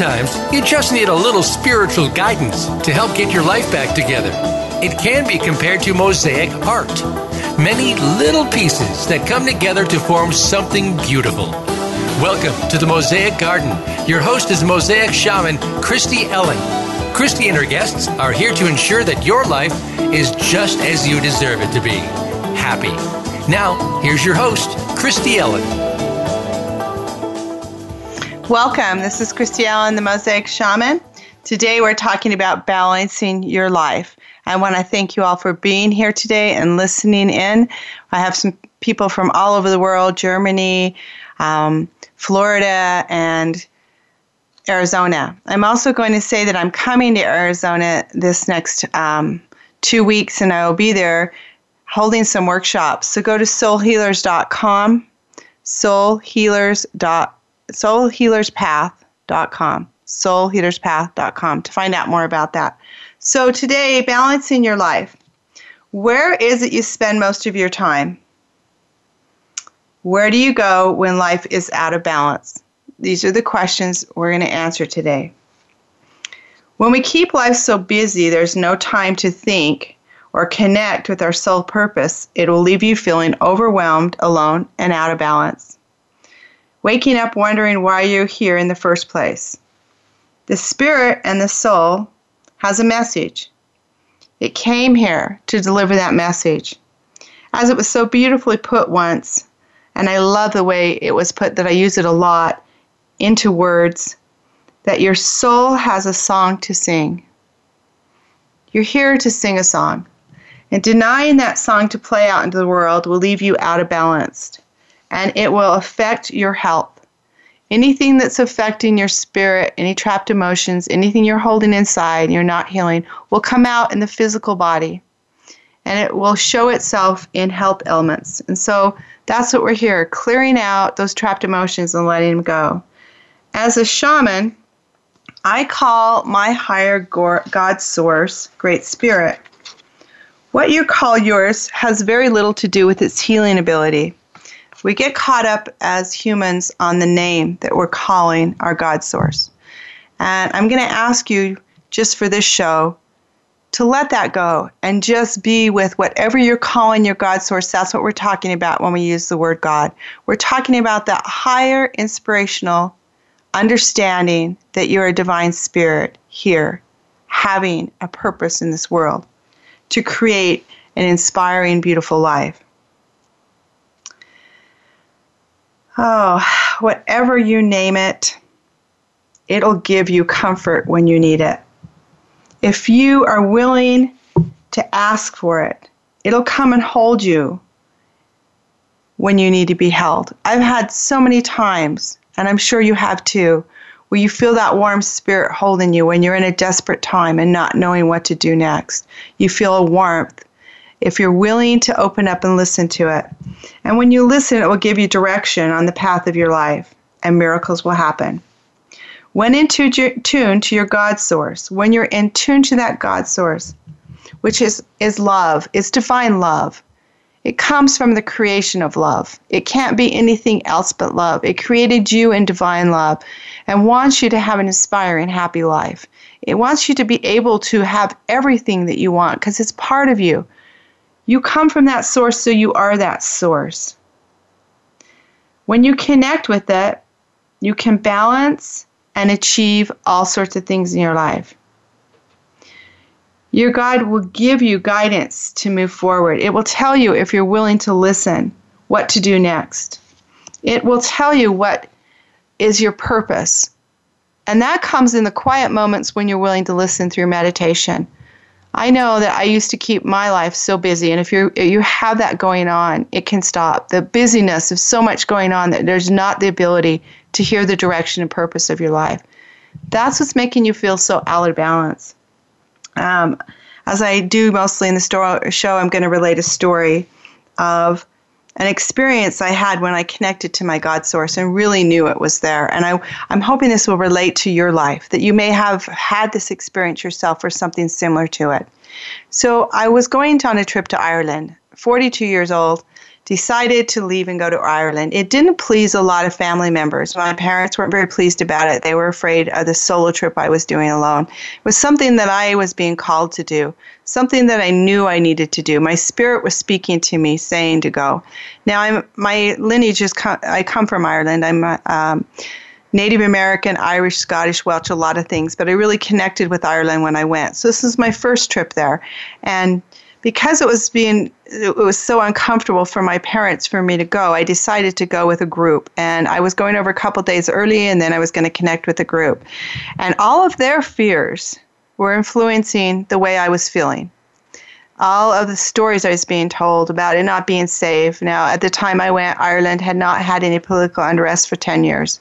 Sometimes you just need a little spiritual guidance to help get your life back together. It can be compared to mosaic art many little pieces that come together to form something beautiful. Welcome to the Mosaic Garden. Your host is Mosaic Shaman Christy Ellen. Christy and her guests are here to ensure that your life is just as you deserve it to be happy. Now, here's your host, Christy Ellen. Welcome. This is Christy Allen, the Mosaic Shaman. Today we're talking about balancing your life. I want to thank you all for being here today and listening in. I have some people from all over the world Germany, um, Florida, and Arizona. I'm also going to say that I'm coming to Arizona this next um, two weeks, and I will be there holding some workshops. So go to soulhealers.com, soulhealers. soulhealerspath.com, soulhealerspath.com to find out more about that. So, today, balancing your life. Where is it you spend most of your time? Where do you go when life is out of balance? These are the questions we're going to answer today. When we keep life so busy, there's no time to think or connect with our soul purpose. It will leave you feeling overwhelmed, alone, and out of balance. Waking up wondering why you're here in the first place. The spirit and the soul has a message. It came here to deliver that message. As it was so beautifully put once, and I love the way it was put that I use it a lot into words, that your soul has a song to sing. You're here to sing a song. And denying that song to play out into the world will leave you out of balance and it will affect your health anything that's affecting your spirit, any trapped emotions, anything you're holding inside and you're not healing, will come out in the physical body. And it will show itself in health elements. And so that's what we're here clearing out those trapped emotions and letting them go. As a shaman, I call my higher God source Great Spirit. What you call yours has very little to do with its healing ability. We get caught up as humans on the name that we're calling our God source. And I'm going to ask you, just for this show, to let that go and just be with whatever you're calling your God source. That's what we're talking about when we use the word God. We're talking about that higher inspirational understanding that you're a divine spirit here, having a purpose in this world to create an inspiring, beautiful life. Oh, whatever you name it, it'll give you comfort when you need it. If you are willing to ask for it, it'll come and hold you when you need to be held. I've had so many times, and I'm sure you have too, where you feel that warm spirit holding you when you're in a desperate time and not knowing what to do next. You feel a warmth if you're willing to open up and listen to it. And when you listen, it will give you direction on the path of your life, and miracles will happen. When in tune to your God source, when you're in tune to that God source, which is, is love, is divine love, it comes from the creation of love. It can't be anything else but love. It created you in divine love and wants you to have an inspiring, happy life. It wants you to be able to have everything that you want because it's part of you. You come from that source, so you are that source. When you connect with it, you can balance and achieve all sorts of things in your life. Your God will give you guidance to move forward. It will tell you if you're willing to listen what to do next. It will tell you what is your purpose. And that comes in the quiet moments when you're willing to listen through meditation. I know that I used to keep my life so busy, and if you you have that going on, it can stop. The busyness of so much going on that there's not the ability to hear the direction and purpose of your life. That's what's making you feel so out of balance. Um, as I do mostly in the story, show, I'm going to relate a story of an experience I had when I connected to my God source and really knew it was there. And I, I'm hoping this will relate to your life, that you may have had this experience yourself or something similar to it. So I was going on a trip to Ireland, 42 years old, decided to leave and go to Ireland. It didn't please a lot of family members. My parents weren't very pleased about it. They were afraid of the solo trip I was doing alone. It was something that I was being called to do, something that I knew I needed to do. My spirit was speaking to me, saying to go. Now, I'm my lineage is I come from Ireland. I'm um, Native American, Irish, Scottish, Welsh, a lot of things, but I really connected with Ireland when I went. So this is my first trip there, and because it was being it was so uncomfortable for my parents for me to go i decided to go with a group. And i was going over a couple days early and then i was going to connect with the group. And all of their fears were influencing the way i was feeling. All of the stories i was being told about it not being safe. Now at the time i went ireland had not had any political unrest for 10 years.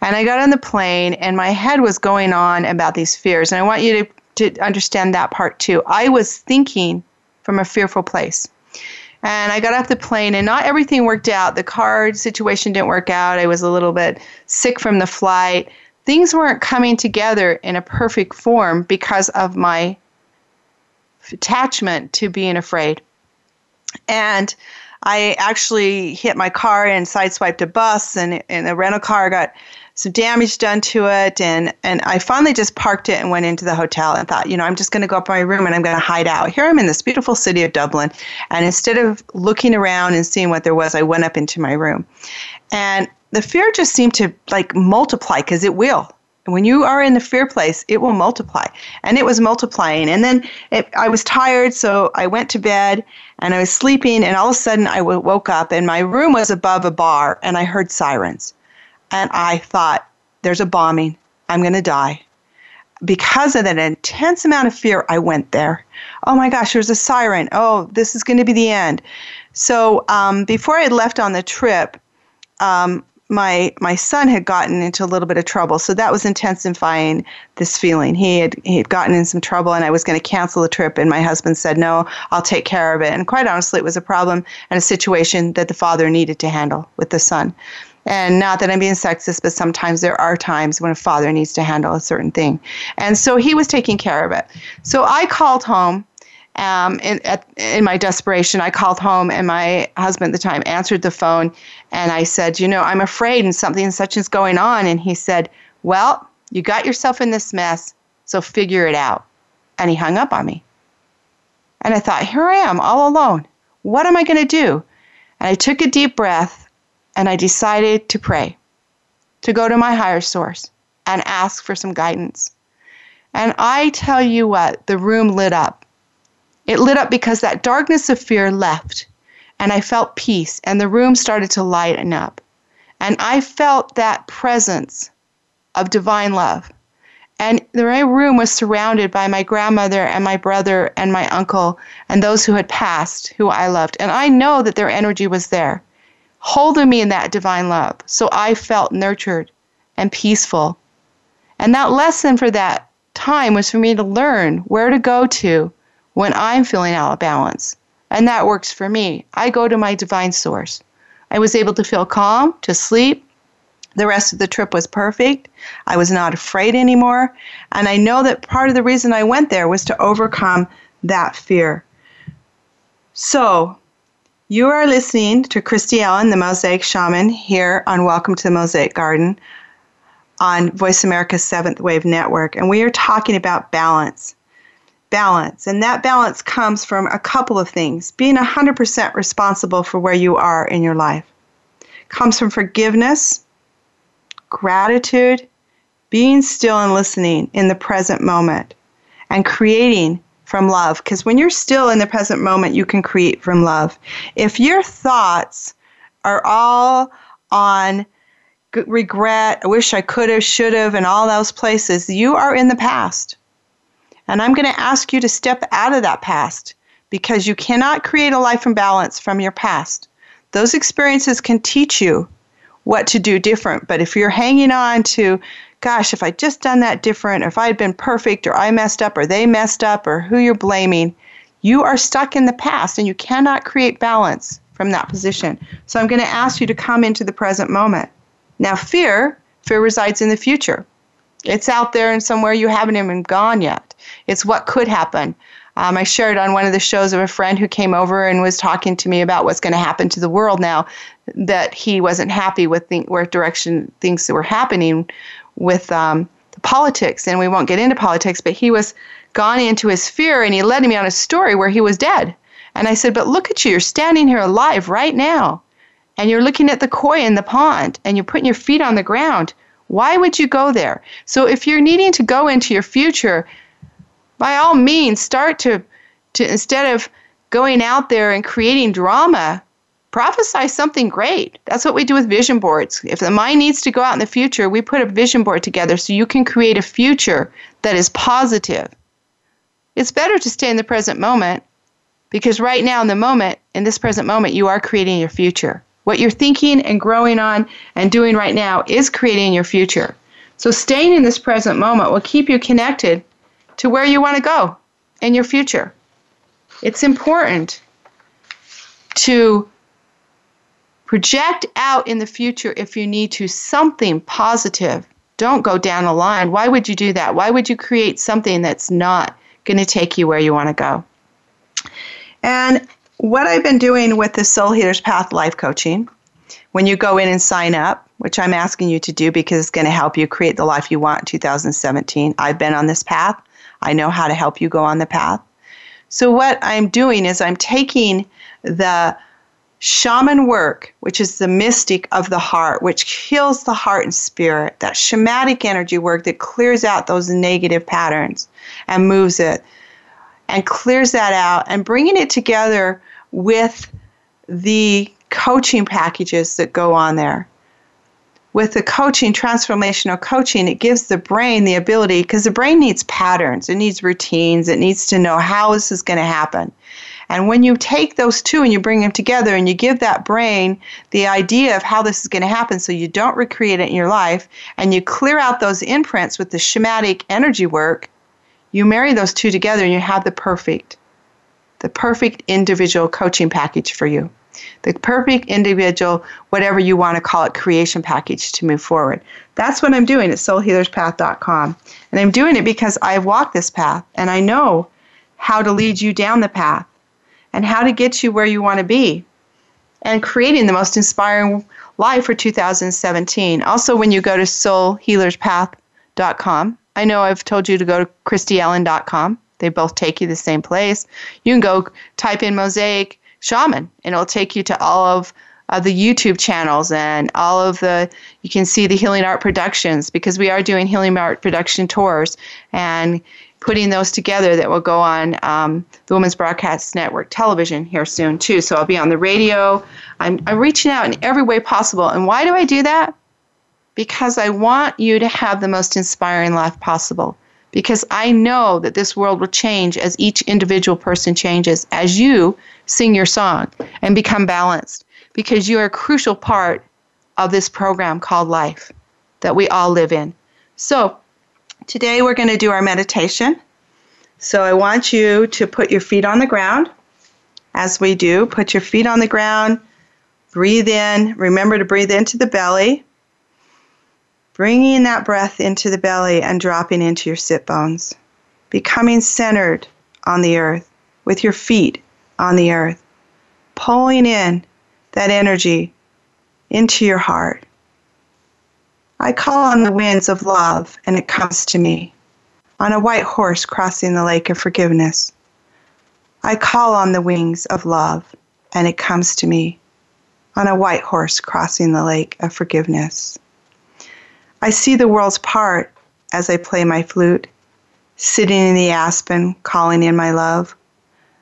And i got on the plane and my head was going on about these fears. And i want you to, to understand that part too. I was thinking from a fearful place. And I got off the plane, and not everything worked out. The car situation didn't work out. I was a little bit sick from the flight. Things weren't coming together in a perfect form because of my attachment to being afraid. And I actually hit my car and sideswiped a bus, and, and the rental car got some damage done to it and and I finally just parked it and went into the hotel and thought, you know, I'm just going to go up my room and I'm going to hide out. Here I'm in this beautiful city of Dublin, and instead of looking around and seeing what there was, I went up into my room. And the fear just seemed to like multiply because it will. When you are in the fear place, it will multiply. And it was multiplying. And then it, I was tired, so I went to bed and I was sleeping. And all of a sudden, I woke up, and my room was above a bar, and I heard sirens and I thought, there's a bombing. I'm going to die. Because of that intense amount of fear, I went there. Oh my gosh, there's a siren. Oh, this is going to be the end. So um, before I left on the trip, um, my my son had gotten into a little bit of trouble, so that was intensifying this feeling. He had he had gotten in some trouble, and I was going to cancel the trip. And my husband said, "No, I'll take care of it." And quite honestly, it was a problem and a situation that the father needed to handle with the son. And not that I'm being sexist, but sometimes there are times when a father needs to handle a certain thing. And so he was taking care of it. So I called home. Um, in, at, in my desperation, I called home, and my husband at the time answered the phone. And I said, You know, I'm afraid, and something such is going on. And he said, Well, you got yourself in this mess, so figure it out. And he hung up on me. And I thought, Here I am, all alone. What am I going to do? And I took a deep breath and I decided to pray, to go to my higher source and ask for some guidance. And I tell you what, the room lit up. It lit up because that darkness of fear left, and I felt peace, and the room started to lighten up. And I felt that presence of divine love. And the room was surrounded by my grandmother and my brother and my uncle and those who had passed, who I loved. And I know that their energy was there holding me in that divine love. So I felt nurtured and peaceful. And that lesson for that time was for me to learn where to go to when I'm feeling out of balance. And that works for me. I go to my divine source. I was able to feel calm, to sleep. The rest of the trip was perfect. I was not afraid anymore. And I know that part of the reason I went there was to overcome that fear. So, you are listening to Christy Allen, the Mosaic Shaman, here on Welcome to the Mosaic Garden on Voice America's Seventh Wave Network. And we are talking about balance. Balance. And that balance comes from a couple of things being 100% responsible for where you are in your life, comes from forgiveness, gratitude, being still and listening in the present moment, and creating from love. Because when you're still in the present moment, you can create from love. If your thoughts are all on regret, I wish I could have, should have, and all those places, you are in the past. And I'm going to ask you to step out of that past because you cannot create a life in balance from your past. Those experiences can teach you what to do different. But if you're hanging on to gosh, if I'd just done that different, or if I had been perfect, or I messed up, or they messed up, or who you're blaming, you are stuck in the past and you cannot create balance from that position. So I'm going to ask you to come into the present moment. Now, fear, fear resides in the future. It's out there and somewhere you haven't even gone yet. It's what could happen. Um, I shared on one of the shows of a friend who came over and was talking to me about what's going to happen to the world now that he wasn't happy with the, where direction things were happening with um, politics. And we won't get into politics, but he was gone into his fear and he led me on a story where he was dead. And I said, But look at you, you're standing here alive right now. And you're looking at the koi in the pond and you're putting your feet on the ground. Why would you go there? So if you're needing to go into your future, by all means, start to, to instead of going out there and creating drama, prophesy something great. That's what we do with vision boards. If the mind needs to go out in the future, we put a vision board together so you can create a future that is positive. It's better to stay in the present moment because right now, in the moment, in this present moment, you are creating your future. What you're thinking and growing on and doing right now is creating your future. So, staying in this present moment will keep you connected to where you want to go in your future. It's important to project out in the future if you need to something positive. Don't go down the line. Why would you do that? Why would you create something that's not going to take you where you want to go? And what I've been doing with the Soul Healers Path Life Coaching, when you go in and sign up, which I'm asking you to do because it's going to help you create the life you want in 2017. I've been on this path. I know how to help you go on the path. So, what I'm doing is I'm taking the shaman work, which is the mystic of the heart, which heals the heart and spirit, that shamanic energy work that clears out those negative patterns and moves it and clears that out and bringing it together with the coaching packages that go on there. With the coaching, transformational coaching, it gives the brain the ability, because the brain needs patterns, it needs routines, it needs to know how this is going to happen. And when you take those two and you bring them together and you give that brain the idea of how this is going to happen so you don't recreate it in your life and you clear out those imprints with the shamanic energy work, you marry those two together and you have the perfect, the perfect individual coaching package for you the perfect individual, whatever you want to call it, creation package to move forward. That's what I'm doing at soulhealerspath.com. And I'm doing it because I've walked this path and I know how to lead you down the path and how to get you where you want to be and creating the most inspiring life for 2017. Also, when you go to soulhealerspath.com, I know I've told you to go to christyellen.com. They both take you the same place. You can go type in mosaic shaman and it'll take you to all of uh, the YouTube channels and all of the, you can see the Healing Art Productions because we are doing Healing Art Production tours and putting those together that will go on um, the Women's Broadcast Network television here soon too. So I'll be on the radio. I'm, I'm reaching out in every way possible. And why do I do that? Because I want you to have the most inspiring life possible because I know that this world will change as each individual person changes, as you sing your song and become balanced, because you are a crucial part of this program called life that we all live in. So, today we're going to do our meditation. So, I want you to put your feet on the ground. As we do, put your feet on the ground, breathe in. Remember to breathe into the belly bringing that breath into the belly and dropping into your sit bones, becoming centered on the earth with your feet on the earth, pulling in that energy into your heart. I call on the winds of love and it comes to me on a white horse crossing the lake of forgiveness. I call on the wings of love and it comes to me on a white horse crossing the lake of forgiveness. I see the world's part as I play my flute, sitting in the aspen, calling in my love,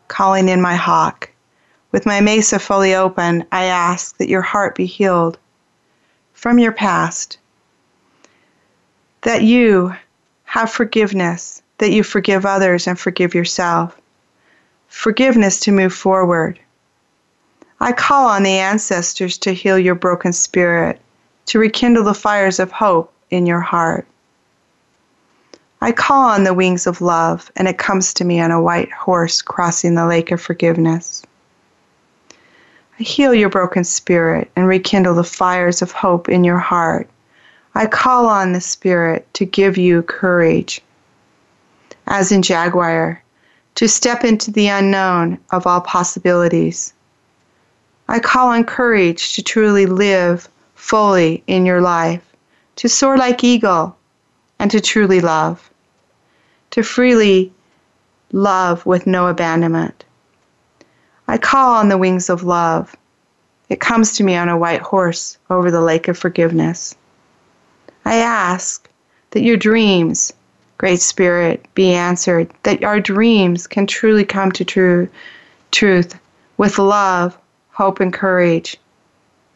calling in my hawk. With my mesa fully open, I ask that your heart be healed from your past, that you have forgiveness, that you forgive others and forgive yourself, forgiveness to move forward. I call on the ancestors to heal your broken spirit, to rekindle the fires of hope in your heart. I call on the wings of love, and it comes to me on a white horse crossing the lake of forgiveness. I heal your broken spirit and rekindle the fires of hope in your heart. I call on the Spirit to give you courage. As in Jaguar, to step into the unknown of all possibilities. I call on courage to truly live fully in your life, to soar like eagle, and to truly love, to freely love with no abandonment. I call on the wings of love. It comes to me on a white horse over the lake of forgiveness. I ask that your dreams, Great Spirit, be answered, that our dreams can truly come to true truth with love, hope, and courage.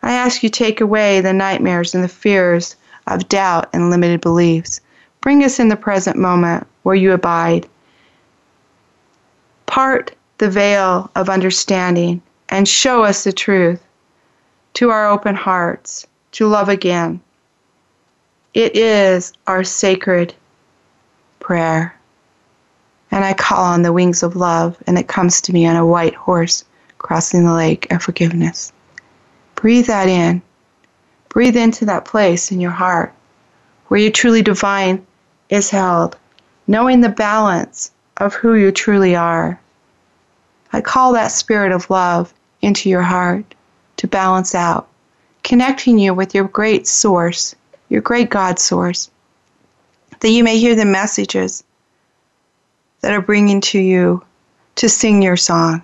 I ask you take away the nightmares and the fears of doubt and limited beliefs. Bring us in the present moment where you abide. Part the veil of understanding and show us the truth to our open hearts to love again. It is our sacred prayer. And I call on the wings of love, and it comes to me on a white horse crossing the lake of forgiveness. Breathe that in. Breathe into that place in your heart where your truly divine is held, knowing the balance of who you truly are. I call that spirit of love into your heart to balance out, connecting you with your great source, your great God source, that you may hear the messages that are bringing to you to sing your song.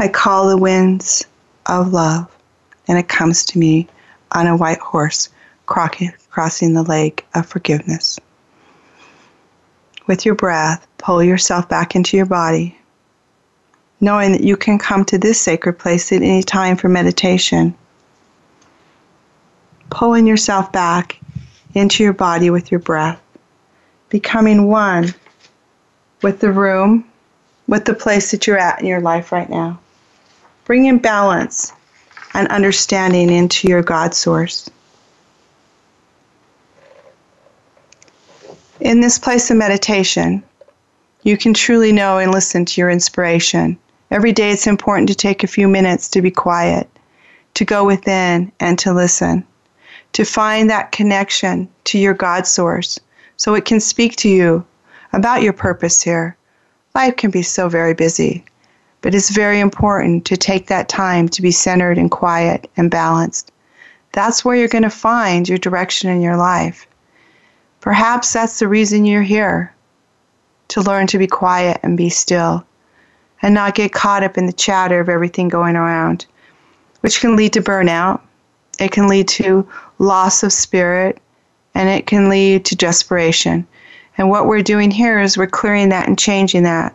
I call the winds of love, and it comes to me on a white horse crossing the lake of forgiveness. With your breath, pull yourself back into your body, knowing that you can come to this sacred place at any time for meditation. Pulling yourself back into your body with your breath, becoming one with the room, with the place that you're at in your life right now. Bring in balance and understanding into your God source. In this place of meditation, you can truly know and listen to your inspiration. Every day it's important to take a few minutes to be quiet, to go within and to listen, to find that connection to your God source so it can speak to you about your purpose here. Life can be so very busy. But it's very important to take that time to be centered and quiet and balanced. That's where you're going to find your direction in your life. Perhaps that's the reason you're here to learn to be quiet and be still and not get caught up in the chatter of everything going around, which can lead to burnout. It can lead to loss of spirit and it can lead to desperation. And what we're doing here is we're clearing that and changing that.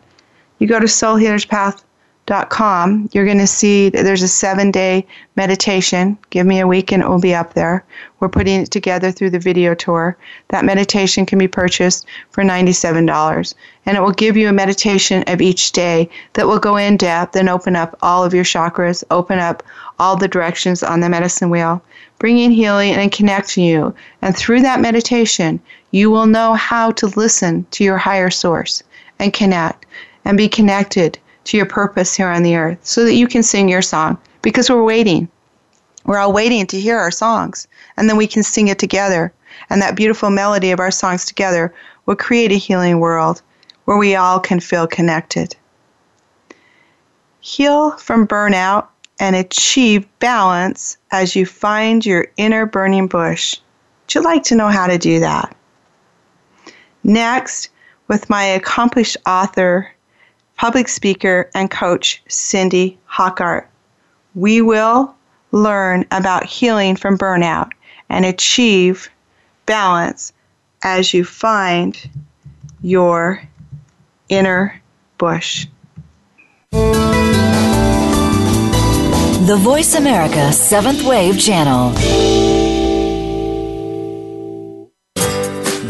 You go to Soul Path com, you're going to see there's a seven day meditation. Give me a week and it will be up there. We're putting it together through the video tour. That meditation can be purchased for $97. And it will give you a meditation of each day that will go in depth and open up all of your chakras, open up all the directions on the medicine wheel, bringing healing and connecting you. And through that meditation, you will know how to listen to your higher source and connect and be connected to your purpose here on the earth so that you can sing your song because we're waiting. We're all waiting to hear our songs and then we can sing it together. And that beautiful melody of our songs together will create a healing world where we all can feel connected. Heal from burnout and achieve balance as you find your inner burning bush. Would you like to know how to do that? Next, with my accomplished author public speaker, and coach Cindy Hochart. We will learn about healing from burnout and achieve balance as you find your inner bush. the Voice America Seventh Wave Channel.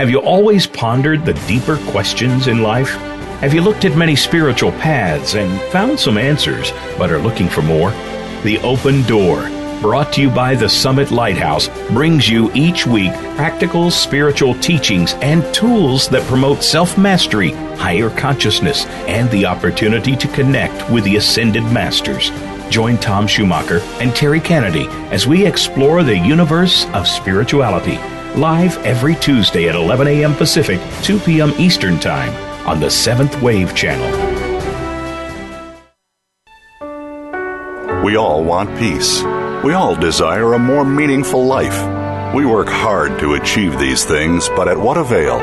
Have you always pondered the deeper questions in life? Have you looked at many spiritual paths and found some answers, but are looking for more? The Open Door, brought to you by the Summit Lighthouse, brings you each week practical spiritual teachings and tools that promote self mastery, higher consciousness, and the opportunity to connect with the Ascended Masters. Join Tom Schumacher and Terry Kennedy as we explore the universe of spirituality. Live every Tuesday at 11 a.m. Pacific, 2 p.m. Eastern Time on the Seventh Wave Channel. We all want peace. We all desire a more meaningful life. We work hard to achieve these things, but at what avail?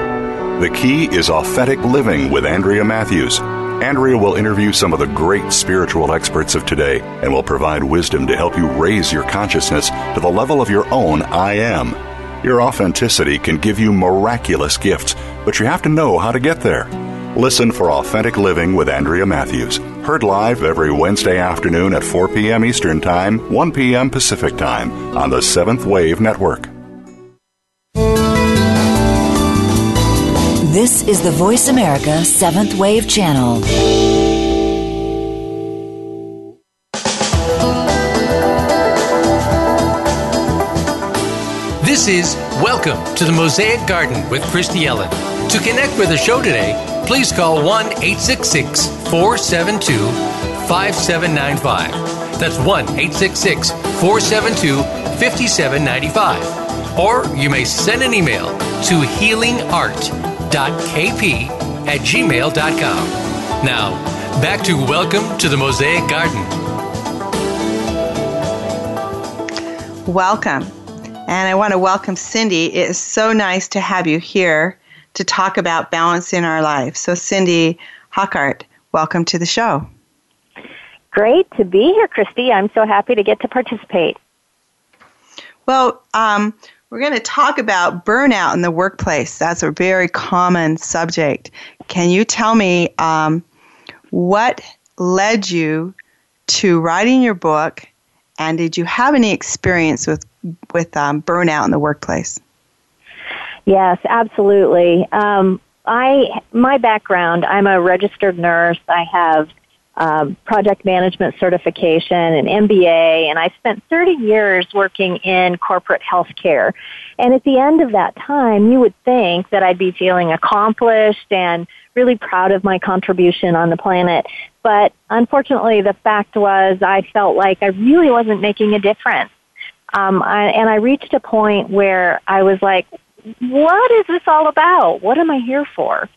The key is authentic living with Andrea Matthews. Andrea will interview some of the great spiritual experts of today and will provide wisdom to help you raise your consciousness to the level of your own I am. Your authenticity can give you miraculous gifts, but you have to know how to get there. Listen for Authentic Living with Andrea Matthews. Heard live every Wednesday afternoon at 4 p.m. Eastern Time, 1 p.m. Pacific Time on the Seventh Wave Network. This is the Voice America Seventh Wave Channel. Is Welcome to the Mosaic Garden with Christy Ellen. To connect with the show today, please call 1 866 472 5795. That's 1 866 472 5795. Or you may send an email to healingart.com kp at gmail.com. Now, back to Welcome to the Mosaic Garden. Welcome. And I want to welcome Cindy. It is so nice to have you here to talk about balance in our life. So, Cindy Hochart, welcome to the show. Great to be here, Christy. I'm so happy to get to participate. Well, um, we're going to talk about burnout in the workplace. That's a very common subject. Can you tell me um, what led you to writing your book, and did you have any experience with with um, burnout in the workplace? Yes, absolutely. Um, I my background. I'm a registered nurse. I have um, project management certification, and MBA, and I spent 30 years working in corporate healthcare. And at the end of that time, you would think that I'd be feeling accomplished and really proud of my contribution on the planet. But unfortunately, the fact was I felt like I really wasn't making a difference. Um, I, and I reached a point where I was like, what is this all about? What am I here for?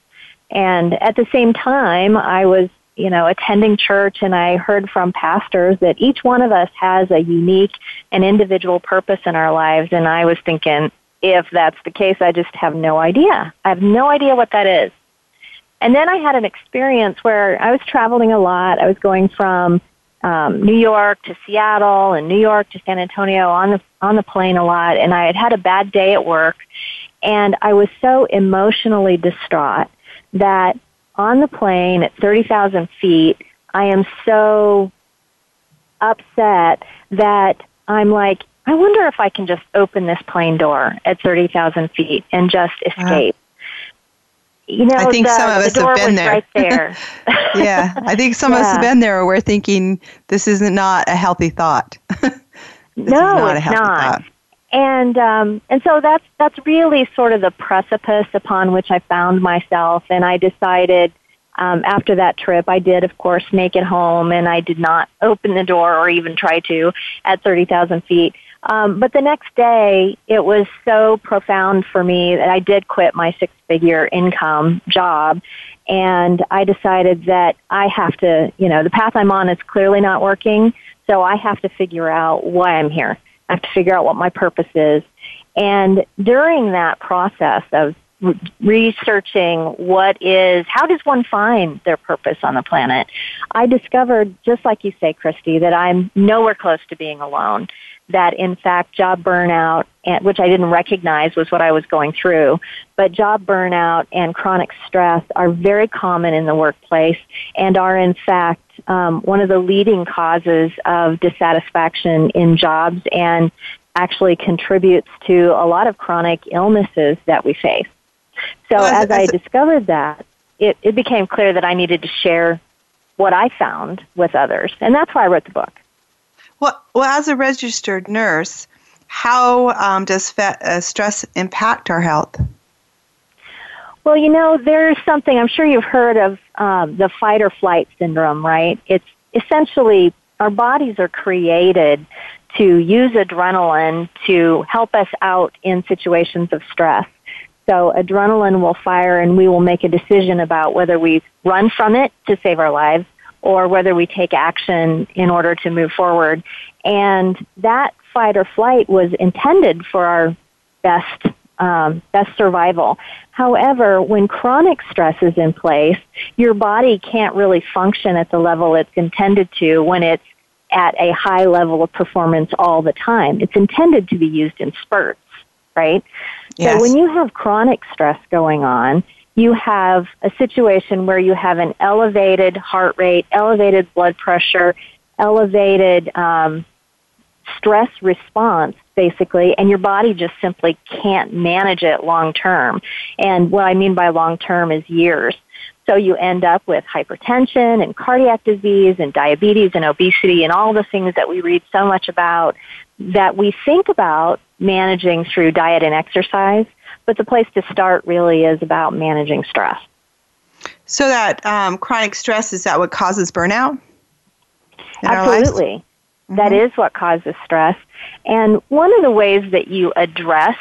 And at the same time, I was you know, attending church and I heard from pastors that each one of us has a unique and individual purpose in our lives. And I was thinking, if that's the case, I just have no idea. I have no idea what that is. And then I had an experience where I was traveling a lot. I was going from um, New York to Seattle and New York to San Antonio on the on the plane a lot, and I had had a bad day at work, and I was so emotionally distraught that on the plane at 30,000 feet, I am so upset that I'm like, I wonder if I can just open this plane door at 30,000 feet and just escape. Uh, you know, I think the, some of us have been there. Right there. yeah, I think some yeah. of us have been there where we're thinking this is not a healthy thought. no, not it's not. Thought and um, and so that's that's really sort of the precipice upon which I found myself, and I decided um, after that trip, I did of course make it home, and I did not open the door or even try to at thirty thousand feet. Um, but the next day, it was so profound for me that I did quit my six-figure income job, and I decided that I have to, you know, the path I'm on is clearly not working, so I have to figure out why I'm here I have to figure out what my purpose is. And during that process of researching what is, how does one find their purpose on the planet, I discovered, just like you say, Christy, that I'm nowhere close to being alone. That in fact, job burnout, which I didn't recognize was what I was going through, but job burnout and chronic stress are very common in the workplace and are in fact um, one of the leading causes of dissatisfaction in jobs and actually contributes to a lot of chronic illnesses that we face. So well, as, as, I discovered that, it, it became clear that I needed to share what I found with others. And that's why I wrote the book. Well, well as a registered nurse, how um, does uh, stress impact our health? Well, you know, there's something, I'm sure you've heard of um, the fight or flight syndrome, right? It's essentially our bodies are created to use adrenaline to help us out in situations of stress. So adrenaline will fire and we will make a decision about whether we run from it to save our lives or whether we take action in order to move forward. And that fight or flight was intended for our best um, best survival. However, when chronic stress is in place, your body can't really function at the level it's intended to when it's at a high level of performance all the time. It's intended to be used in spurts, right? Yes. So when you have chronic stress going on, you have a situation where you have an elevated heart rate, elevated blood pressure, elevated um, stress response, basically, and your body just simply can't manage it long term. And what I mean by long term is years. So you end up with hypertension and cardiac disease and diabetes and obesity and all the things that we read so much about that we think about managing through diet and exercise. But the place to start really is about managing stress. So that um, chronic stress is that what causes burnout? Absolutely. Mm-hmm. That is what causes stress. And one of the ways that you address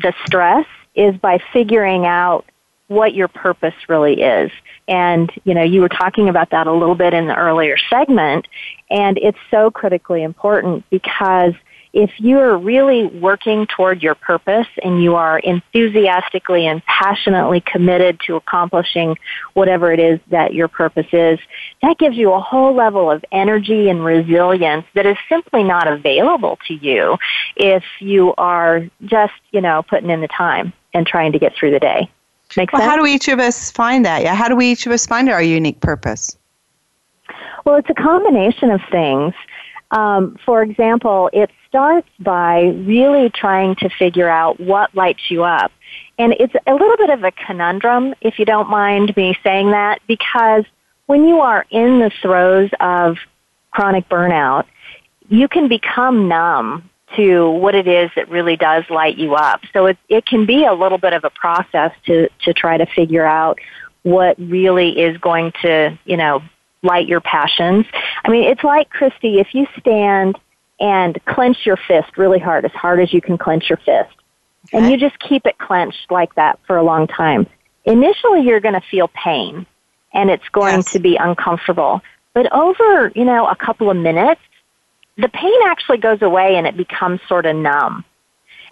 the stress is by figuring out what your purpose really is. And, you know, you were talking about that a little bit in the earlier segment, and it's so critically important because if you're really working toward your purpose and you are enthusiastically and passionately committed to accomplishing whatever it is that your purpose is, that gives you a whole level of energy and resilience that is simply not available to you if you are just, you know, putting in the time and trying to get through the day. Make well, sense? how do each of us find that? Yeah, how do we each of us find our unique purpose? Well, it's a combination of things. Um, for example, it starts by really trying to figure out what lights you up. And it's a little bit of a conundrum, if you don't mind me saying that, because when you are in the throes of chronic burnout, you can become numb to what it is that really does light you up. So it, it can be a little bit of a process to, to try to figure out what really is going to, you know, light your passions. I mean, it's like, Christy, if you stand and clench your fist really hard, as hard as you can clench your fist, okay. and you just keep it clenched like that for a long time, initially you're going to feel pain and it's going yes. to be uncomfortable. But over, you know, a couple of minutes, the pain actually goes away and it becomes sort of numb.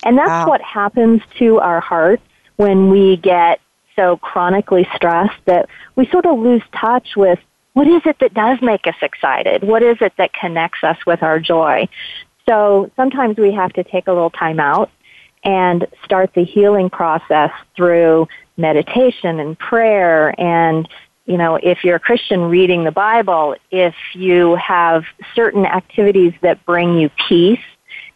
And that's wow. what happens to our hearts when we get so chronically stressed that we sort of lose touch with what is it that does make us excited? What is it that connects us with our joy? So sometimes we have to take a little time out and start the healing process through meditation and prayer and you know, if you're a Christian reading the Bible, if you have certain activities that bring you peace,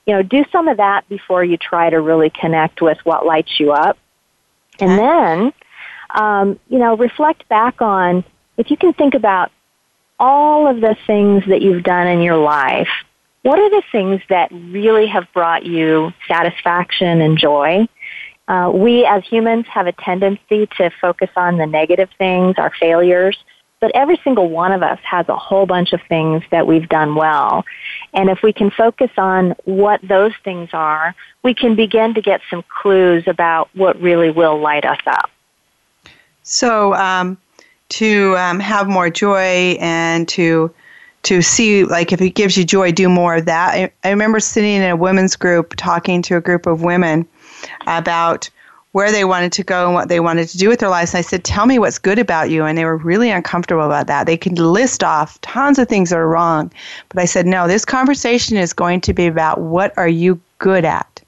you know, do some of that before you try to really connect with what lights you up. And then, um, you know, reflect back on if you can think about all of the things that you've done in your life, what are the things that really have brought you satisfaction and joy? Uh, we as humans have a tendency to focus on the negative things, our failures, but every single one of us has a whole bunch of things that we've done well. And if we can focus on what those things are, we can begin to get some clues about what really will light us up. So, um, to um, have more joy and to to see like if it gives you joy do more of that I, I remember sitting in a women's group talking to a group of women about where they wanted to go and what they wanted to do with their lives. And I said, Tell me what's good about you. And they were really uncomfortable about that. They could list off tons of things that are wrong. But I said, No, this conversation is going to be about what are you good at?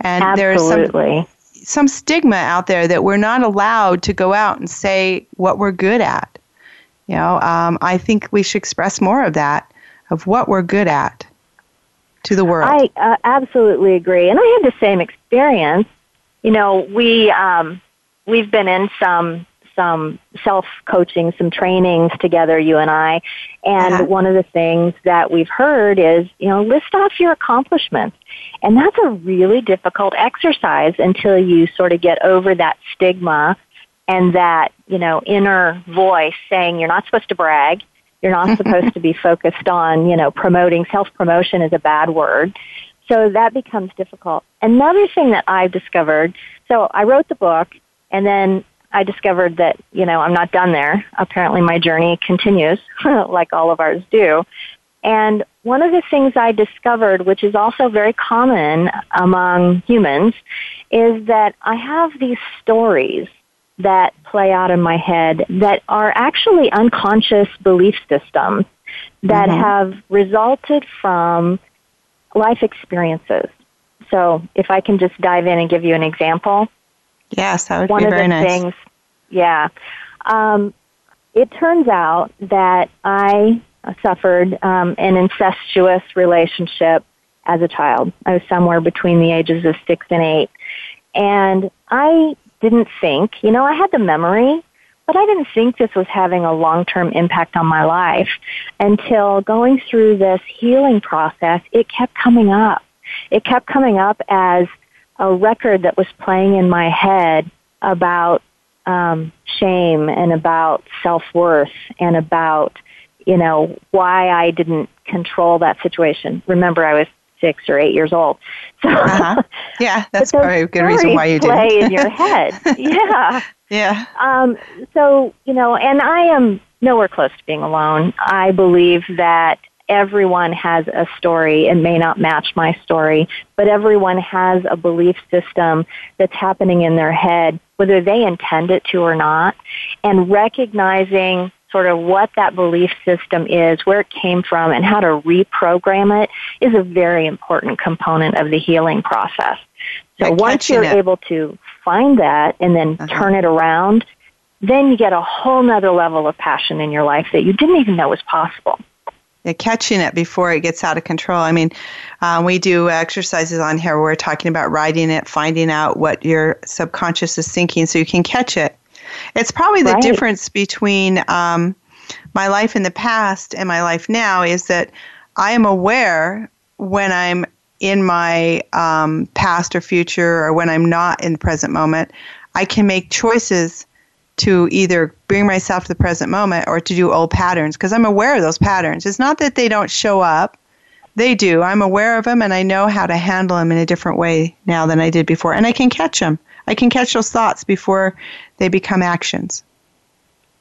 And Absolutely. there's some, some stigma out there that we're not allowed to go out and say what we're good at. You know, um, I think we should express more of that, of what we're good at to the world. I uh, absolutely agree. And I had the same experience you know, we um, we've been in some some self coaching, some trainings together, you and I. And uh-huh. one of the things that we've heard is, you know, list off your accomplishments. And that's a really difficult exercise until you sort of get over that stigma and that, you know, inner voice saying you're not supposed to brag. You're not supposed to be focused on, you know, promoting. Self promotion is a bad word. So that becomes difficult. Another thing that I've discovered, so I wrote the book and then I discovered that, you know, I'm not done there. Apparently my journey continues, like all of ours do. And one of the things I discovered, which is also very common among humans, is that I have these stories that play out in my head that are actually unconscious belief systems that mm-hmm. have resulted from life experiences. So if I can just dive in and give you an example. Yes, that would one be very nice. Things, yeah. Um, it turns out that I suffered um, an incestuous relationship as a child. I was somewhere between the ages of six and eight. And I didn't think, you know, I had the memory but I didn't think this was having a long-term impact on my life until going through this healing process, it kept coming up. It kept coming up as a record that was playing in my head about um, shame and about self-worth and about, you know, why I didn't control that situation. Remember, I was six or eight years old. So, uh-huh. yeah, that's probably a good reason why you did. Play in your head, yeah. Yeah. Um, so, you know, and I am nowhere close to being alone. I believe that everyone has a story. It may not match my story, but everyone has a belief system that's happening in their head, whether they intend it to or not. And recognizing sort of what that belief system is, where it came from, and how to reprogram it is a very important component of the healing process. So once you're it. able to find that and then uh-huh. turn it around, then you get a whole nother level of passion in your life that you didn't even know was possible. Yeah, catching it before it gets out of control. I mean, uh, we do exercises on here where we're talking about writing it, finding out what your subconscious is thinking so you can catch it. It's probably the right. difference between um, my life in the past and my life now is that I am aware when I'm in my um, past or future or when I'm not in the present moment, I can make choices to either bring myself to the present moment or to do old patterns because I'm aware of those patterns. It's not that they don't show up, they do. I'm aware of them and I know how to handle them in a different way now than I did before. And I can catch them. I can catch those thoughts before they become actions.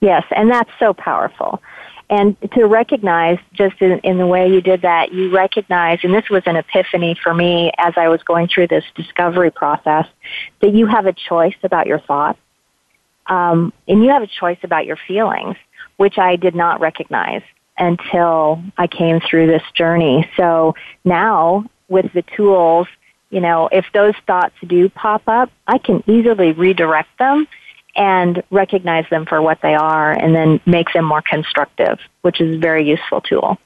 Yes, and that's so powerful and to recognize just in, in, the way you did that, you recognize, and this was an epiphany for me as I was going through this discovery process, that you have a choice about your thoughts, um, and you have a choice about your feelings, which I did not recognize until I came through this journey. So now, with the tools, you know, if those thoughts do pop up, I can easily redirect them and recognize them for what they are and then make them more constructive, which is a very useful tool.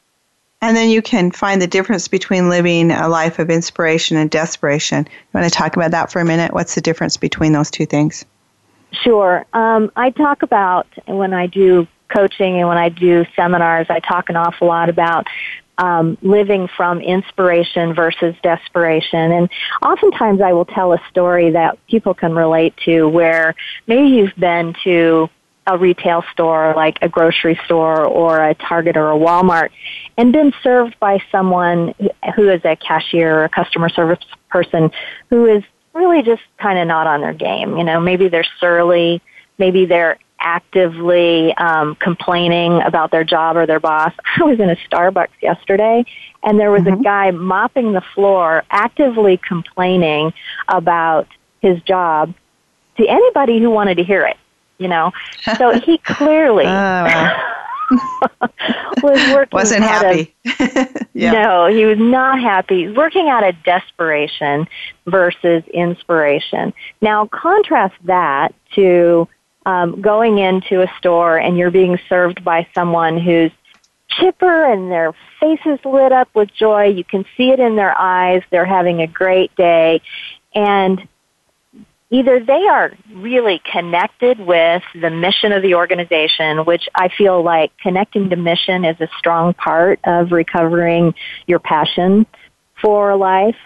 And then you can find the difference between living a life of inspiration and desperation. You want to talk about that for a minute? What's the difference between those two things? Sure. Um, I talk about when I do coaching and when I do seminars, I talk an awful lot about um, living from inspiration versus desperation. And oftentimes I will tell a story that people can relate to where maybe you've been to a retail store like a grocery store or a Target or a Walmart and been served by someone who is a cashier or a customer service person who is really just kind of not on their game. You know, maybe they're surly, maybe they're actively um, complaining about their job or their boss. I was in a Starbucks yesterday, and there was mm-hmm. a guy mopping the floor, actively complaining about his job to anybody who wanted to hear it. You know, so he clearly. oh. was working wasn't happy. yeah. No, he was not happy. Working out of desperation versus inspiration. Now contrast that to um, going into a store and you're being served by someone who's chipper and their faces lit up with joy. You can see it in their eyes. They're having a great day. And either they are really connected with the mission of the organization, which I feel like connecting to mission is a strong part of recovering your passion for life.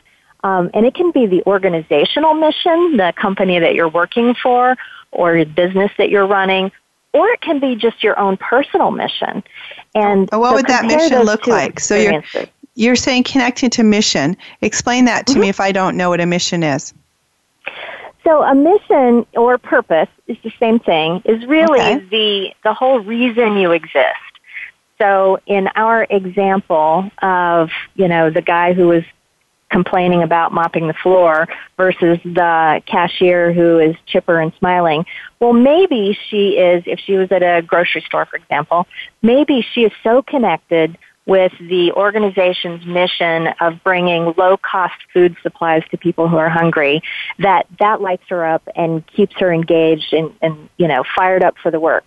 Um, and it can be the organizational mission, the company that you're working for, or the business that you're running, or it can be just your own personal mission. And what so would that mission look like? So you're you're saying connecting to mission. Explain that to mm-hmm. me if I don't know what a mission is. So a mission or purpose is the same thing, is really okay. the, the whole reason you exist. So in our example of, you know, the guy who was complaining about mopping the floor versus the cashier who is chipper and smiling. Well, maybe she is, if she was at a grocery store, for example, maybe she is so connected with the organization's mission of bringing low cost food supplies to people who are hungry that that lights her up and keeps her engaged and, and you know fired up for the work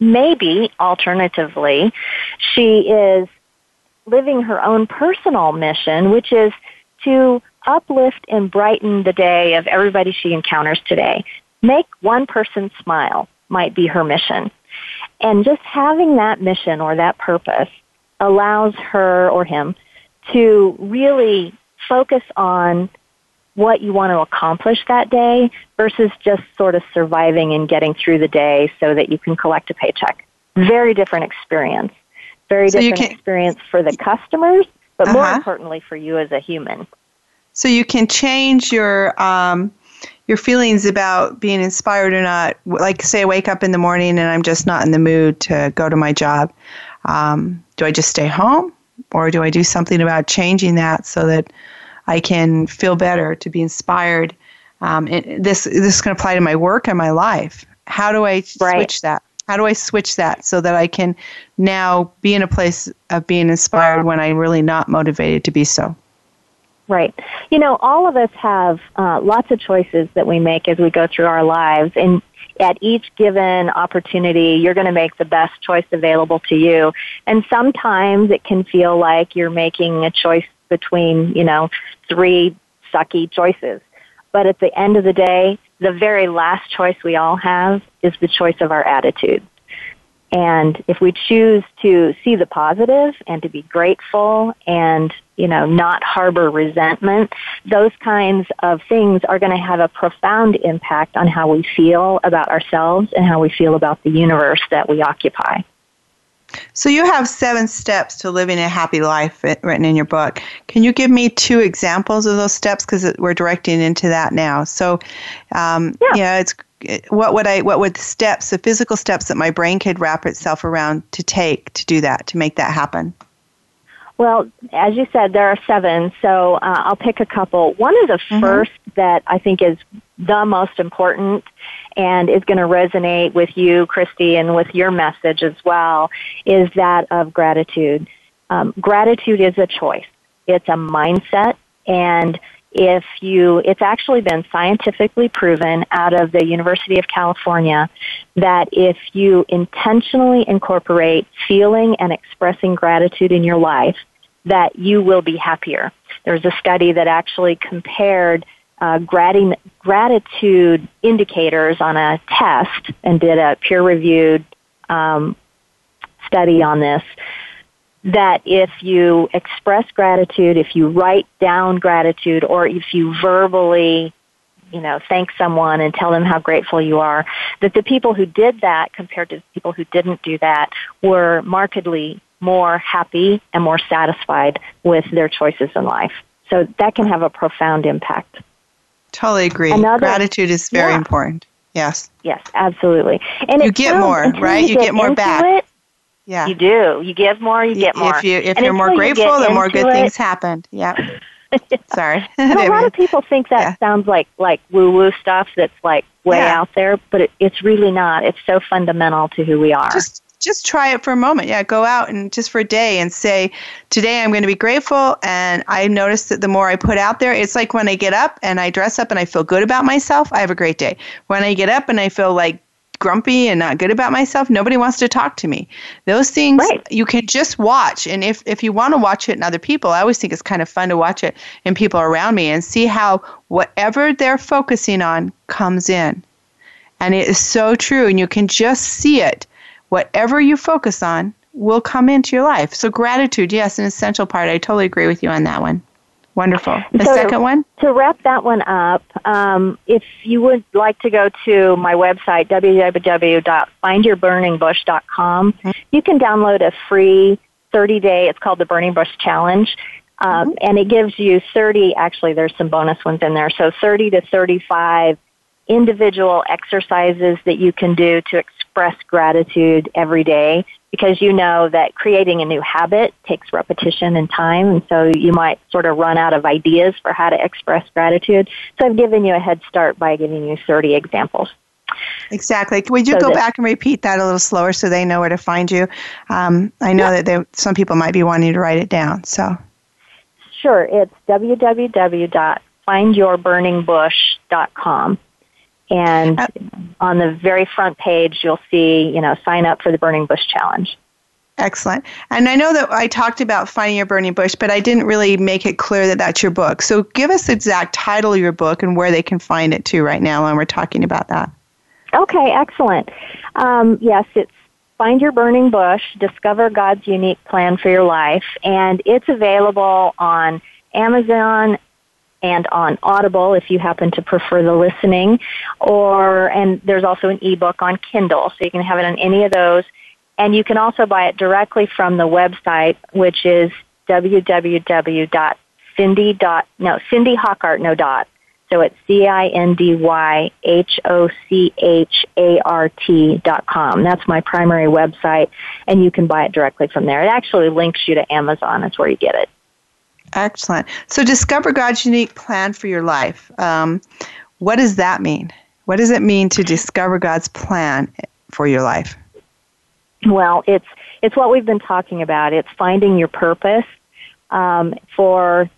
maybe alternatively she is living her own personal mission which is to uplift and brighten the day of everybody she encounters today make one person smile might be her mission and just having that mission or that purpose allows her or him to really focus on what you want to accomplish that day versus just sort of surviving and getting through the day so that you can collect a paycheck. Very different experience. Very so different experience for the customers, but uh-huh. more importantly for you as a human. So you can change your um, your feelings about being inspired or not. Like say, I wake up in the morning and I'm just not in the mood to go to my job. Um, do I just stay home or do I do something about changing that so that I can feel better, to be inspired? Um, this this can apply to my work and my life. How do I right. switch that? How do I switch that so that I can now be in a place of being inspired when I'm really not motivated to be so? Right. You know, all of us have uh, lots of choices that we make as we go through our lives, and at each given opportunity, you're going to make the best choice available to you. And sometimes it can feel like you're making a choice between, you know, three sucky choices. But at the end of the day, the very last choice we all have is the choice of our attitude. And if we choose to see the positive and to be grateful and, you know, not harbor resentment, those kinds of things are going to have a profound impact on how we feel about ourselves and how we feel about the universe that we occupy. So you have seven steps to living a happy life written in your book. Can you give me two examples of those steps because we're directing into that now? So, um, yeah. yeah, it's what would I what would steps the physical steps that my brain could wrap itself around to take to do that to make that happen? Well, as you said, there are seven, so uh, I'll pick a couple. One of the mm-hmm. first that I think is the most important and is going to resonate with you, Christy, and with your message as well, is that of gratitude. Um, gratitude is a choice. It's a mindset, and if you, it's actually been scientifically proven out of the University of California that if you intentionally incorporate feeling and expressing gratitude in your life, that you will be happier. There was a study that actually compared uh, grat- gratitude indicators on a test and did a peer-reviewed um, study on this that if you express gratitude, if you write down gratitude, or if you verbally, you know, thank someone and tell them how grateful you are, that the people who did that compared to the people who didn't do that were markedly more happy and more satisfied with their choices in life. So that can have a profound impact. Totally agree. Another, Gratitude is very yeah. important. Yes. Yes, absolutely. And you get more, right? You, You get more back. It, Yeah. You do. You give more, you get more. If you if And you're more grateful, the more good it- things happen. Yeah. Sorry. A lot of people think that Yeah. sounds like like woo woo stuff that's like way Yeah. out there, but it, it's really not. It's so fundamental to who we are. just just try it for a moment. Yeah, go out and just for a day and say, today I'm going to be grateful. And I notice that the more I put out there, it's like when I get up and I dress up and I feel good about myself, I have a great day. When I get up and I feel like grumpy and not good about myself, nobody wants to talk to me. Those things Right. you can just watch. And if, if you want to watch it in other people, I always think it's kind of fun to watch it in people around me and see how whatever they're focusing on comes in. And it is so true. And you can just see it. Whatever you focus on will come into your life. So, gratitude, yes, an essential part. I totally agree with you on that one. Wonderful. The So- second one? to wrap that one up, um, if you would like to go to my website, www.findyourburning.bush.com, you can download a free 30 day, it's called the Burning Bush Challenge. Um, And it gives you 30, actually, there's some bonus ones in there. So 30 to 35 individual exercises that you can do to express gratitude every day because you know that creating a new habit takes repetition and time and so you might sort of run out of ideas for how to express gratitude. So I've given you a head start by giving you 30 examples. Exactly. Would you So go that- back and repeat that a little slower so they know where to find you? Um, I know that they, some people might be wanting to write it down. So, Sure, it's www.findyourburning.bush.com. And Uh, on the very front page, you'll see, you know, sign up for the Burning Bush Challenge. excellent. And I know that I talked about finding your burning bush, but I didn't really make it clear that that's your book. So, give us the exact title of your book and where they can find it too right now when we're talking about that. Okay, excellent. Um, yes, it's Find Your Burning Bush, Discover God's Unique Plan for Your Life, and it's available on Amazon and on Audible if you happen to prefer the listening, or and there's also an ebook on Kindle, so you can have it on any of those. And you can also buy it directly from the website, which is www.cindy. No, Cindy Hochart, no dot. So it's C I N D Y H O C H A R T dot com. That's my primary website, and you can buy it directly from there. It actually links you to Amazon. That's where you get it. Excellent. So, discover God's unique plan for your life. Um, what does that mean? What does it mean to discover God's plan for your life? Well, it's it's what we've been talking about. It's finding your purpose. Um, for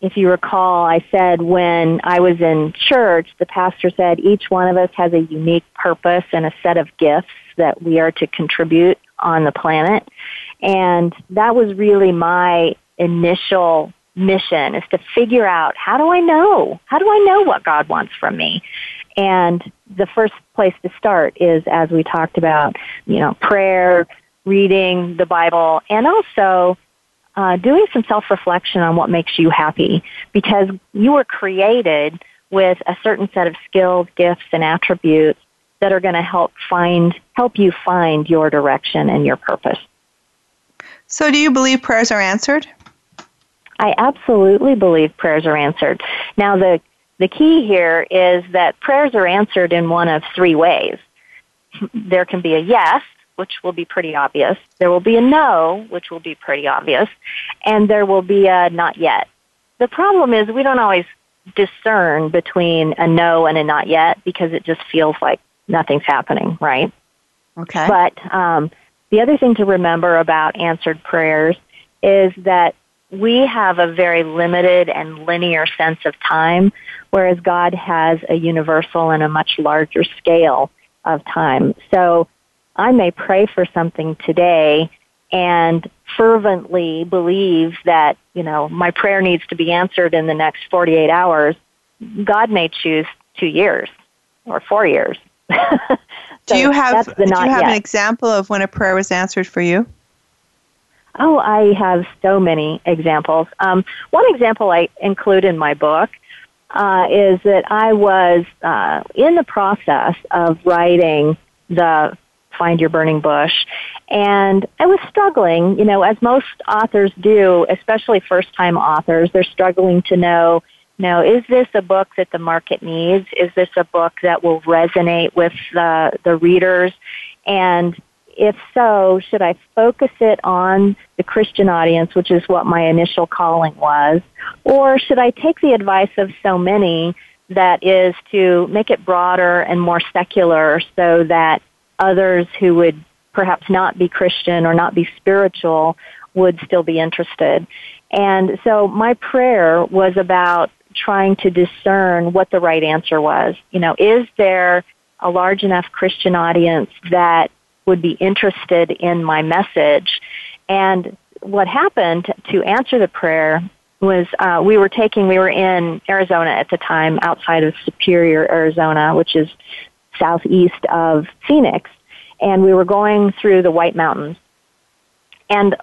if you recall, I said when I was in church, the pastor said each one of us has a unique purpose and a set of gifts that we are to contribute on the planet. And that was really my initial mission is to figure out how do I know? How do I know what God wants from me? And the first place to start is, as we talked about, you know, prayer, reading the Bible, and also uh, doing some self-reflection on what makes you happy because you were created with a certain set of skills, gifts, and attributes that are going to help find help you find your direction and your purpose. So, do you believe prayers are answered? I absolutely believe prayers are answered. Now, the, the key here is that prayers are answered in one of three ways. There can be a yes, which will be pretty obvious. There will be a no, which will be pretty obvious. And there will be a not yet. The problem is we don't always discern between a no and a not yet because it just feels like nothing's happening, right? Okay. But um, the other thing to remember about answered prayers is that we have a very limited and linear sense of time, whereas God has a universal and a much larger scale of time. So I may pray for something today and fervently believe that, you know, my prayer needs to be answered in the next 48 hours. God may choose two years or four years. do you have do you have yet. an example of when a prayer was answered for you? Oh, I have so many examples. Um, one example I include in my book uh, is that I was uh, in the process of writing the Find Your Burning Bush, and I was struggling, you know, as most authors do, especially first time authors, they're struggling to know know, is this a book that the market needs? Is this a book that will resonate with the, the readers? And if so, should I focus it on the Christian audience, which is what my initial calling was, or should I take the advice of so many that is to make it broader and more secular so that others who would perhaps not be Christian or not be spiritual would still be interested. And so my prayer was about trying to discern what the right answer was. You know, is there a large enough Christian audience that would be interested in my message? And what happened to answer the prayer was uh, we were taking, we were in Arizona at the time, outside of Superior, Arizona, which is southeast of Phoenix, and we were going through the White Mountains. And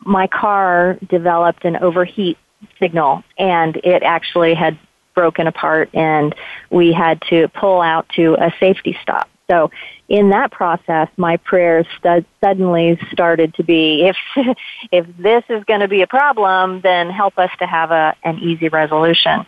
my car developed an overheat signal, and it actually had broken apart, and we had to pull out to a safety stop. So in that process, my prayers stu- suddenly started to be, if, if this is going to be a problem, then help us to have a, an easy resolution.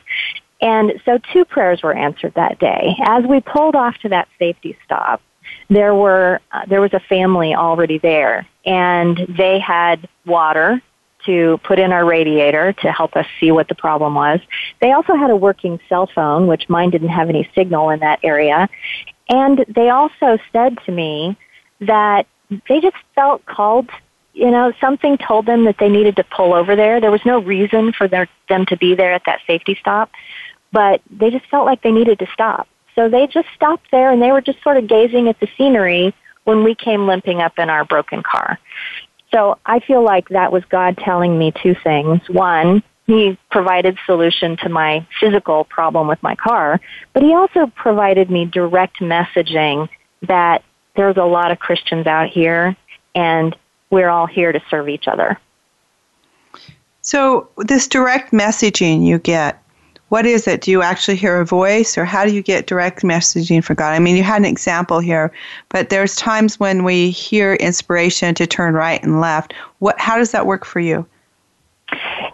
And so two prayers were answered that day. As we pulled off to that safety stop, there were, uh, there was a family already there and they had water to put in our radiator to help us see what the problem was. They also had a working cell phone, which mine didn't have any signal in that area. And they also said to me that they just felt called, you know, something told them that they needed to pull over there. There was no reason for their, them to be there at that safety stop, but they just felt like they needed to stop. So they just stopped there and they were just sort of gazing at the scenery when we came limping up in our broken car. So I feel like that was God telling me two things. One, he provided solution to my physical problem with my car, but he also provided me direct messaging that there's a lot of Christians out here and we're all here to serve each other. So, this direct messaging you get, what is it? Do you actually hear a voice or how do you get direct messaging from God? I mean, you had an example here, but there's times when we hear inspiration to turn right and left. What how does that work for you?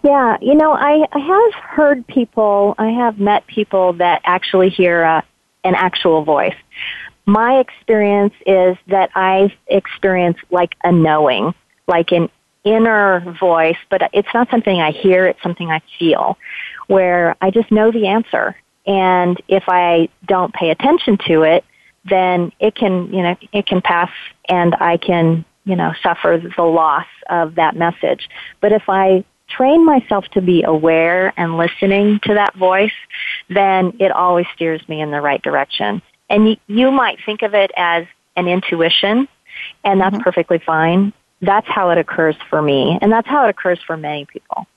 Yeah, you know, I, I have heard people, I have met people that actually hear a, an actual voice. My experience is that I've experienced like a knowing, like an inner voice, but it's not something I hear, it's something I feel, where I just know the answer. And if I don't pay attention to it, then it can, you know, it can pass and I can, you know, suffer the loss of that message. But if I train myself to be aware and listening to that voice, then it always steers me in the right direction. And you, you might think of it as an intuition, and that's mm-hmm. perfectly fine. That's how it occurs for me, and that's how it occurs for many people.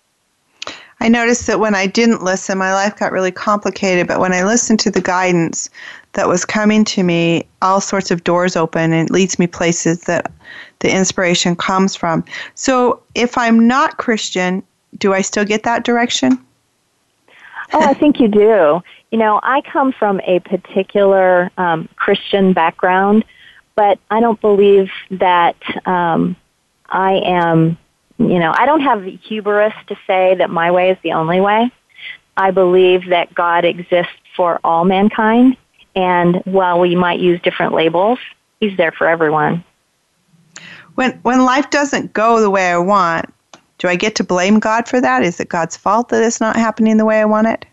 I noticed that when I didn't listen, my life got really complicated, but when I listened to the guidance that was coming to me, all sorts of doors open and leads me places that the inspiration comes from. So if I'm not Christian, do I still get that direction? oh, I think you do. You know, I come from a particular um, Christian background, but I don't believe that um, I am you know, I don't have hubris to say that my way is the only way. I believe that God exists for all mankind, and while we might use different labels, He's there for everyone. When when life doesn't go the way I want, do I get to blame God for that? Is it God's fault that it's not happening the way I want it?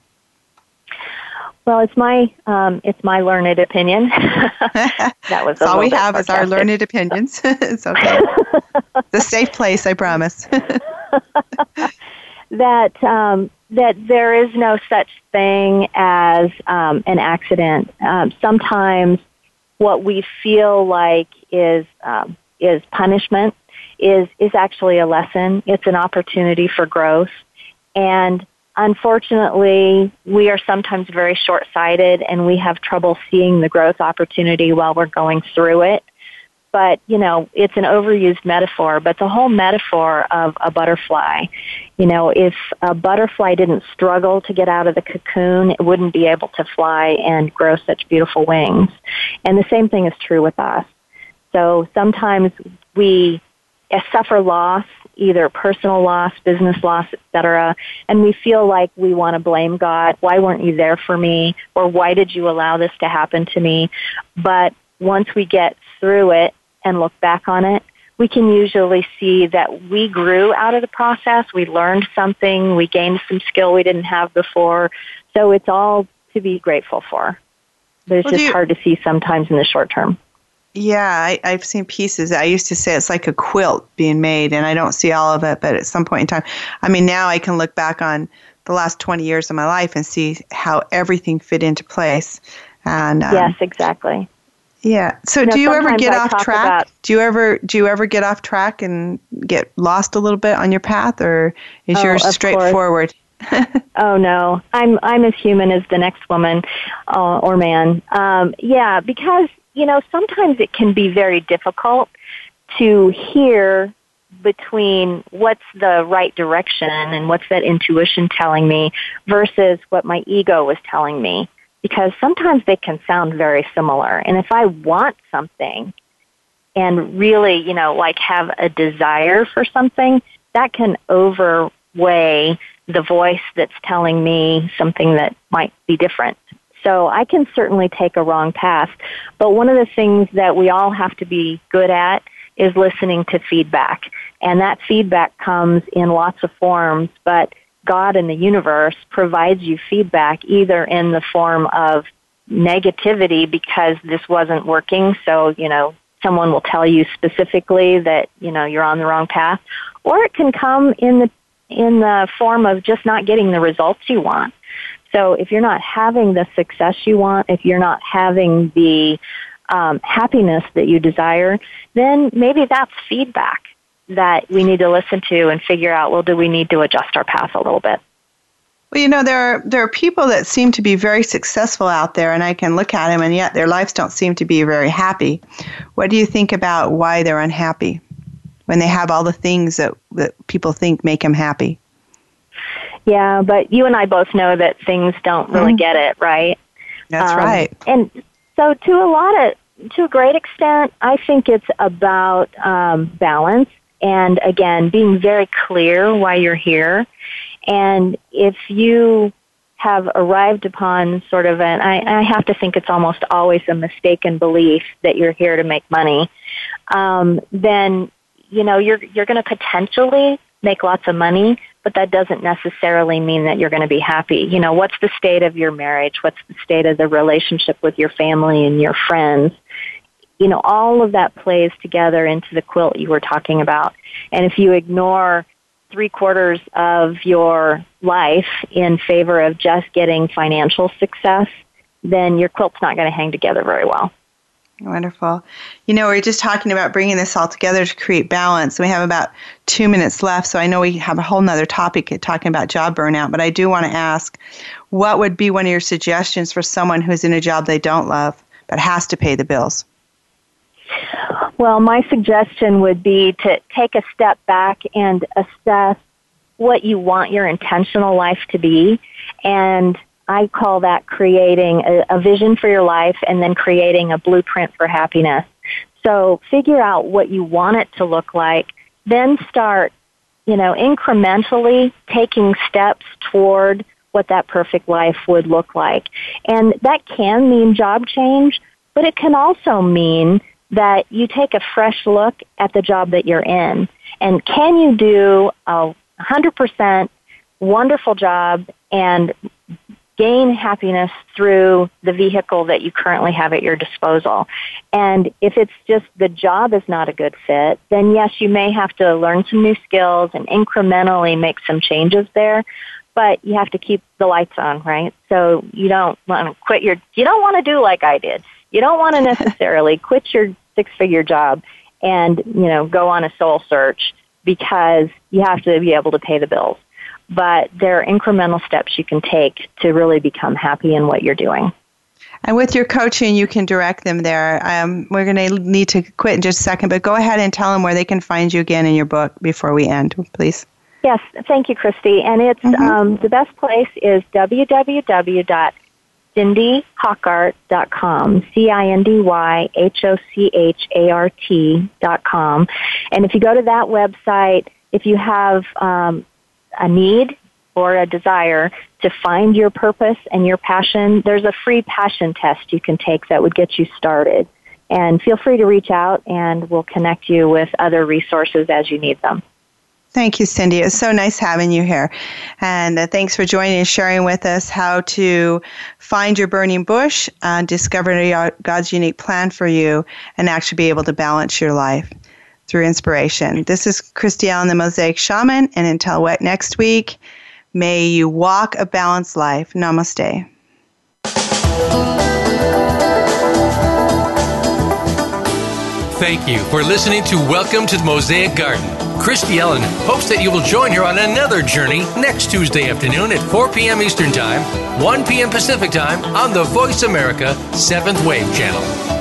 Well, it's my um, it's my learned opinion. that was all we have is our learned opinions. it's okay. it's a safe place, I promise. that um, that there is no such thing as um, an accident. Um, sometimes what we feel like is um, is punishment is is actually a lesson. It's an opportunity for growth, and unfortunately, we are sometimes very short sighted and we have trouble seeing the growth opportunity while we're going through it. But, you know, it's an overused metaphor, but the whole metaphor of a butterfly, you know, if a butterfly didn't struggle to get out of the cocoon, it wouldn't be able to fly and grow such beautiful wings. And the same thing is true with us. So sometimes we uh, suffer loss either personal loss, business loss, etc. And we feel like we want to blame God. Why weren't you there for me? Or why did you allow this to happen to me? But once we get through it and look back on it, we can usually see that we grew out of the process. We learned something. We gained some skill we didn't have before. So it's all to be grateful for. But it's well, just you, hard to see sometimes in the short term. Yeah, I, I've seen pieces. I used to say it's like a quilt being made, and I don't see all of it, but at some point in time, I mean, now I can look back on the last 20 years of my life and see how everything fit into place. And um, yes, exactly. Yeah. So, you know, do you ever get I off track? About, do you ever do you ever get off track and get lost a little bit on your path, or is oh, yours straightforward? oh no, I'm I'm as human as the next woman uh, or man. Um, yeah, because you know sometimes it can be very difficult to hear between what's the right direction and what's that intuition telling me versus what my ego was telling me because sometimes they can sound very similar. And if I want something and really, you know, like have a desire for something, that can overweigh the voice that's telling me something that might be different. So I can certainly take a wrong path. But one of the things that we all have to be good at is listening to feedback. And that feedback comes in lots of forms, but God in the universe provides you feedback either in the form of negativity because this wasn't working. So, you know, someone will tell you specifically that, you know, you're on the wrong path. Or it can come in the, in the form of just not getting the results you want. So if you're not having the success you want, if you're not having the um, happiness that you desire, then maybe that's feedback that we need to listen to and figure out, well, do we need to adjust our path a little bit? Well, you know, there are there are people that seem to be very successful out there, and I can look at them, and yet their lives don't seem to be very happy. What do you think about why they're unhappy when they have all the things that that people think make them happy? Yeah, but you and I both know that things don't really mm-hmm. get it right. That's um, right. And so, to a lot of to a great extent, I think it's about um, balance and again, being very clear why you're here. And if you have arrived upon sort of an, I, I have to think it's almost always a mistaken belief that you're here to make money, um, then, you know, you're, you're going to potentially make lots of money, but that doesn't necessarily mean that you're going to be happy. You know, what's the state of your marriage? What's the state of the relationship with your family and your friends? You know, all of that plays together into the quilt you were talking about. And if you ignore three quarters of your life in favor of just getting financial success, then your quilt's not going to hang together very well. Wonderful. You know, we are just talking about bringing this all together to create balance. We have about two minutes left, so I know we have a whole nother topic talking about job burnout, but I do want to ask what would be one of your suggestions for someone who's in a job they don't love but has to pay the bills? Well, my suggestion would be to take a step back and assess what you want your intentional life to be. And I call that creating a, a, vision for your life and then creating a blueprint for happiness. So figure out what you want it to look like, then start, you know, incrementally taking steps toward what that perfect life would look like. And that can mean job change, but it can also mean that you take a fresh look at the job that you're in. And can you do a 100% wonderful job and gain happiness through the vehicle that you currently have at your disposal. And if it's just the job is not a good fit, then yes, you may have to learn some new skills and incrementally make some changes there. But you have to keep the lights on, right? So you don't want to quit your, you don't want to do like I did. You don't want to necessarily quit your six figure job and, you know, go on a soul search because you have to be able to pay the bills. But there are incremental steps you can take to really become happy in what you're doing. And with your coaching, you can direct them there. Um, we're going to need to quit in just a second, but go ahead and tell them where they can find you again in your book before we end, please. Yes, thank you, Christy. And it's mm-hmm. um, the best place is www cindyhochart.com, C-I-N-D-Y-H-O-C-H-A-R-T dot com. And if you go to that website, if you have um, a need or a desire to find your purpose and your passion, there's a free passion test you can take that would get you started. And feel free to reach out and we'll connect you with other resources as you need them. Thank you, Cindy. It's so nice having you here. And uh, thanks for joining and sharing with us how to find your burning bush, uh, discover God's unique plan for you, and actually be able to balance your life through inspiration. This is Christy Allen, the Mosaic Shaman, and until next week, may you walk a balanced life. Namaste. Thank you for listening to Welcome to the Mosaic Garden. Christy Ellen hopes that you will join her on another journey next Tuesday afternoon at 4 p.m. Eastern Time, 1 p.m. Pacific Time on the Voice America 7th Wave channel.